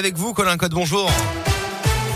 avec vous, Colin Code, bonjour.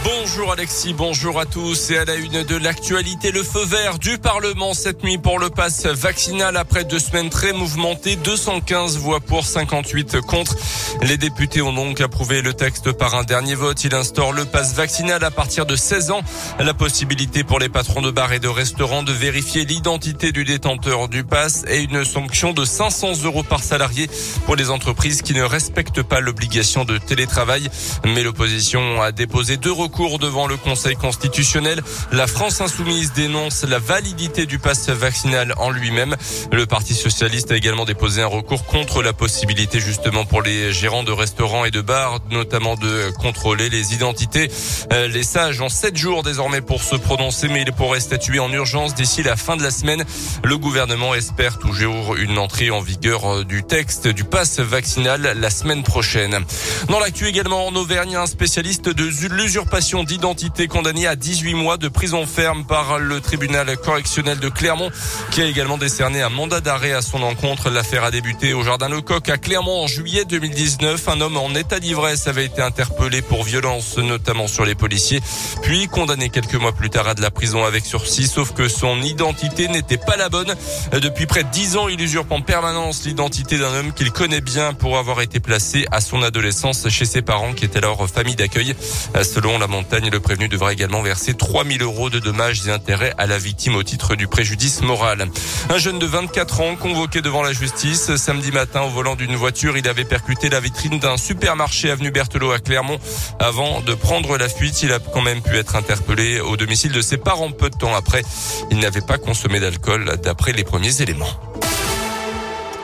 Bonjour Alexis, bonjour à tous et à la une de l'actualité, le feu vert du Parlement cette nuit pour le pass vaccinal après deux semaines très mouvementées, 215 voix pour 58 contre. Les députés ont donc approuvé le texte par un dernier vote. Il instaure le pass vaccinal à partir de 16 ans, la possibilité pour les patrons de bars et de restaurants de vérifier l'identité du détenteur du pass et une sanction de 500 euros par salarié pour les entreprises qui ne respectent pas l'obligation de télétravail. Mais l'opposition a déposé deux recours cours devant le Conseil constitutionnel. La France insoumise dénonce la validité du pass vaccinal en lui-même. Le Parti socialiste a également déposé un recours contre la possibilité justement pour les gérants de restaurants et de bars, notamment de contrôler les identités. Euh, les sages ont sept jours désormais pour se prononcer, mais ils pourraient statuer en urgence d'ici la fin de la semaine. Le gouvernement espère toujours une entrée en vigueur euh, du texte du pass vaccinal la semaine prochaine. Dans l'actu également en Auvergne, un spécialiste de l'usurpation d'identité condamné à 18 mois de prison ferme par le tribunal correctionnel de Clermont qui a également décerné un mandat d'arrêt à son encontre. L'affaire a débuté au Jardin Lecoq à Clermont en juillet 2019. Un homme en état d'ivresse avait été interpellé pour violence notamment sur les policiers puis condamné quelques mois plus tard à de la prison avec sursis sauf que son identité n'était pas la bonne. Depuis près de 10 ans, il usurpe en permanence l'identité d'un homme qu'il connaît bien pour avoir été placé à son adolescence chez ses parents qui étaient alors famille d'accueil. Selon la Le prévenu devra également verser 3000 euros de dommages et intérêts à la victime au titre du préjudice moral. Un jeune de 24 ans convoqué devant la justice samedi matin au volant d'une voiture. Il avait percuté la vitrine d'un supermarché avenue Berthelot à Clermont. Avant de prendre la fuite, il a quand même pu être interpellé au domicile de ses parents peu de temps après. Il n'avait pas consommé d'alcool d'après les premiers éléments.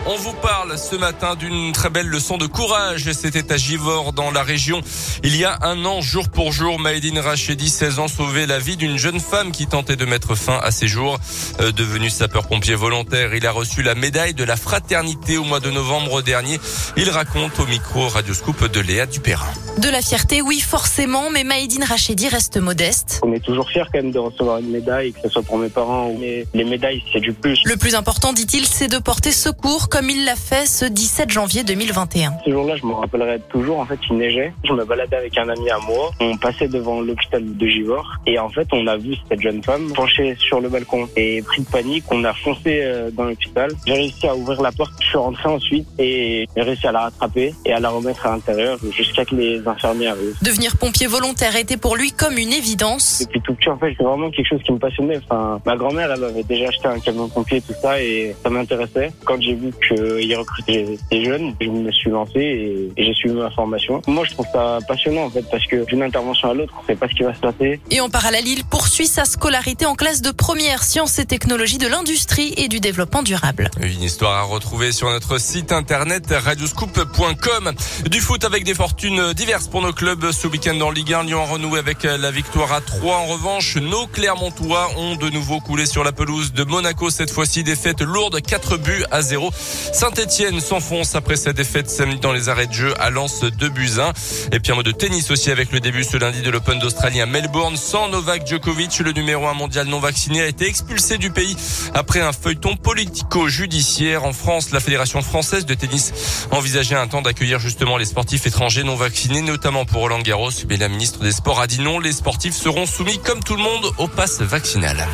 On vous parle ce matin d'une très belle leçon de courage. C'était à Givor, dans la région. Il y a un an, jour pour jour, Maïdine Rachedi, 16 ans, sauvait la vie d'une jeune femme qui tentait de mettre fin à ses jours. Euh, devenu sapeur-pompier volontaire, il a reçu la médaille de la fraternité au mois de novembre dernier. Il raconte au micro Radioscoop de Léa Dupérin. De la fierté, oui, forcément, mais Maïdine Rachedi reste modeste. On est toujours fiers quand même de recevoir une médaille, que ce soit pour mes parents, mais les médailles, c'est du plus. Le plus important, dit-il, c'est de porter secours comme il l'a fait ce 17 janvier 2021. Ce jour-là, je me rappellerai toujours. En fait, il neigeait. Je me baladais avec un ami à moi. On passait devant l'hôpital de Givor. Et en fait, on a vu cette jeune femme penchée sur le balcon. Et pris de panique, on a foncé euh, dans l'hôpital. J'ai réussi à ouvrir la porte. Je suis rentré ensuite et j'ai réussi à la rattraper et à la remettre à l'intérieur jusqu'à que les infirmiers arrivent. Devenir pompier volontaire était pour lui comme une évidence. Depuis tout petit, en fait, c'est vraiment quelque chose qui me passionnait. Enfin, ma grand-mère, elle avait déjà acheté un camion pompier, tout ça, et ça m'intéressait. Quand j'ai vu que il recrutait des jeunes. Je me suis lancé et, j'ai suivi ma formation. Moi, je trouve ça passionnant en fait parce que d'une intervention à l'autre, on sait pas ce qui va se passer. Et en parallèle, il poursuit sa scolarité en classe de première sciences et technologies de l'industrie et du développement durable. Une histoire à retrouver sur notre site internet radioscoop.com. Du foot avec des fortunes diverses pour nos clubs ce week-end en Ligue 1. Lyon a renoué avec la victoire à 3. En revanche, nos Clermontois ont de nouveau coulé sur la pelouse de Monaco. Cette fois-ci, défaite lourde, 4 buts à 0. Saint-Etienne s'enfonce après sa défaite samedi dans les arrêts de jeu à Lens de Buzyn. Et puis un mot de tennis aussi avec le début ce lundi de l'Open d'Australie à Melbourne. Sans Novak Djokovic, le numéro un mondial non vacciné a été expulsé du pays après un feuilleton politico-judiciaire. En France, la Fédération française de tennis envisageait un temps d'accueillir justement les sportifs étrangers non vaccinés, notamment pour Roland Garros. Mais la ministre des Sports a dit non. Les sportifs seront soumis comme tout le monde au pass vaccinal.